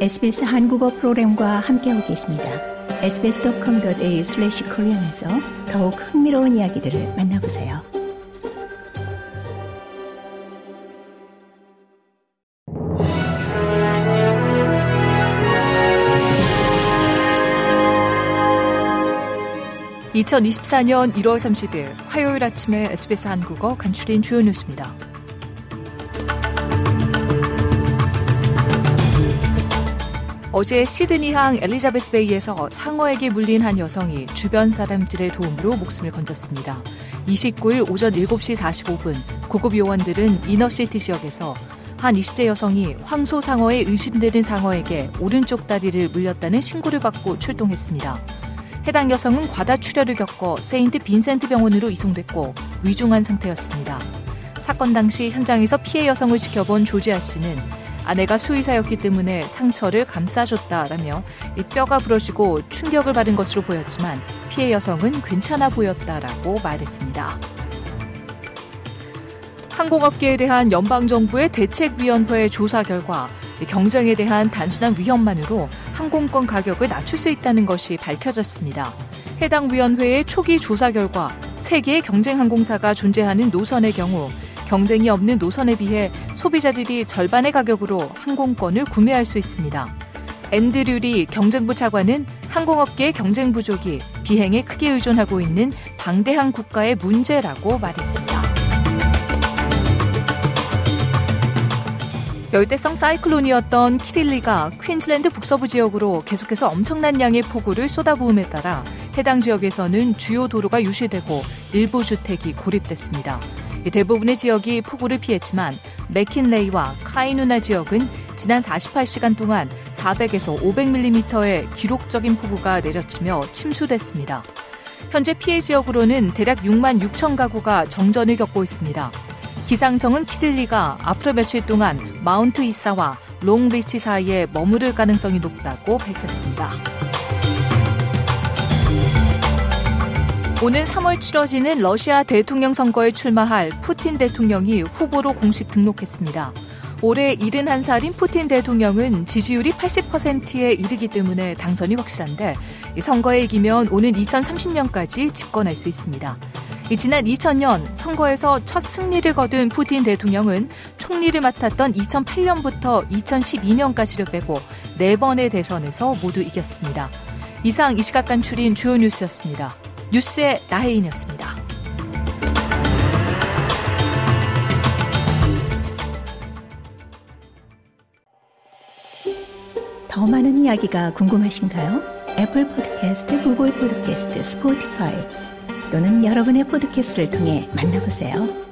SBS 한국어 프로그램과 함께하고 계십니다. sbs.com.au/korean에서 더욱 흥미로운 이야기들을 만나보세요. (2024년 1월 30일) 화요일 아침에 SBS 한국어 간추린 주요 뉴스입니다. 어제 시드니항 엘리자베스 베이에서 상어에게 물린 한 여성이 주변 사람들의 도움으로 목숨을 건졌습니다. 29일 오전 7시 45분 구급 요원들은 inner city 지역에서 한 20대 여성이 황소 상어로 의심되는 상어에게 오른쪽 다리를 물렸다는 신고를 받고 출동했습니다. 해당 여성은 과다출혈을 겪어 세인트 빈센트 병원으로 이송됐고 위중한 상태였습니다. 사건 당시 현장에서 피해 여성을 지켜본 조지아 씨는 아내가 수의사였기 때문에 상처를 감싸줬다라며 뼈가 부러지고 충격을 받은 것으로 보였지만 피해 여성은 괜찮아 보였다라고 말했습니다. 항공업계에 대한 연방정부의 대책위원회 조사 결과 경쟁에 대한 단순한 위험만으로 항공권 가격을 낮출 수 있다는 것이 밝혀졌습니다. 해당 위원회의 초기 조사 결과 세계의 경쟁 항공사가 존재하는 노선의 경우 경쟁이 없는 노선에 비해 소비자들이 절반의 가격으로 항공권을 구매할 수 있습니다. 앤드류리 경쟁부 차관은 항공업계의 경쟁 부족이 비행에 크게 의존하고 있는 방대한 국가의 문제라고 말했습니다. 열대성 사이클론이었던 키릴리가 퀸즐랜드 북서부 지역으로 계속해서 엄청난 양의 폭우를 쏟아부음에 따라 해당 지역에서는 주요 도로가 유실되고 일부 주택이 고립됐습니다. 대부분의 지역이 폭우를 피했지만 맥킨레이와 카이누나 지역은 지난 48시간 동안 400에서 500mm의 기록적인 폭우가 내려치며 침수됐습니다. 현재 피해 지역으로는 대략 6만 6천 가구가 정전을 겪고 있습니다. 기상청은 키릴리가 앞으로 며칠 동안 마운트 이사와 롱리치 사이에 머무를 가능성이 높다고 밝혔습니다. 오는 3월 치러지는 러시아 대통령 선거에 출마할 푸틴 대통령이 후보로 공식 등록했습니다. 올해 71살인 푸틴 대통령은 지지율이 80%에 이르기 때문에 당선이 확실한데 선거에 이기면 오는 2030년까지 집권할 수 있습니다. 지난 2000년 선거에서 첫 승리를 거둔 푸틴 대통령은 총리를 맡았던 2008년부터 2012년까지를 빼고 4번의 대선에서 모두 이겼습니다. 이상 이 시각 간추린 주요 뉴스였습니다. 뉴스의 나혜인이었습니다. 더 많은 이야기가 궁금하신가요? 애플 포드캐스트, 구글 포드캐스트, 스포티파이 또는 여러분의 podcast를 통해 만나보세요.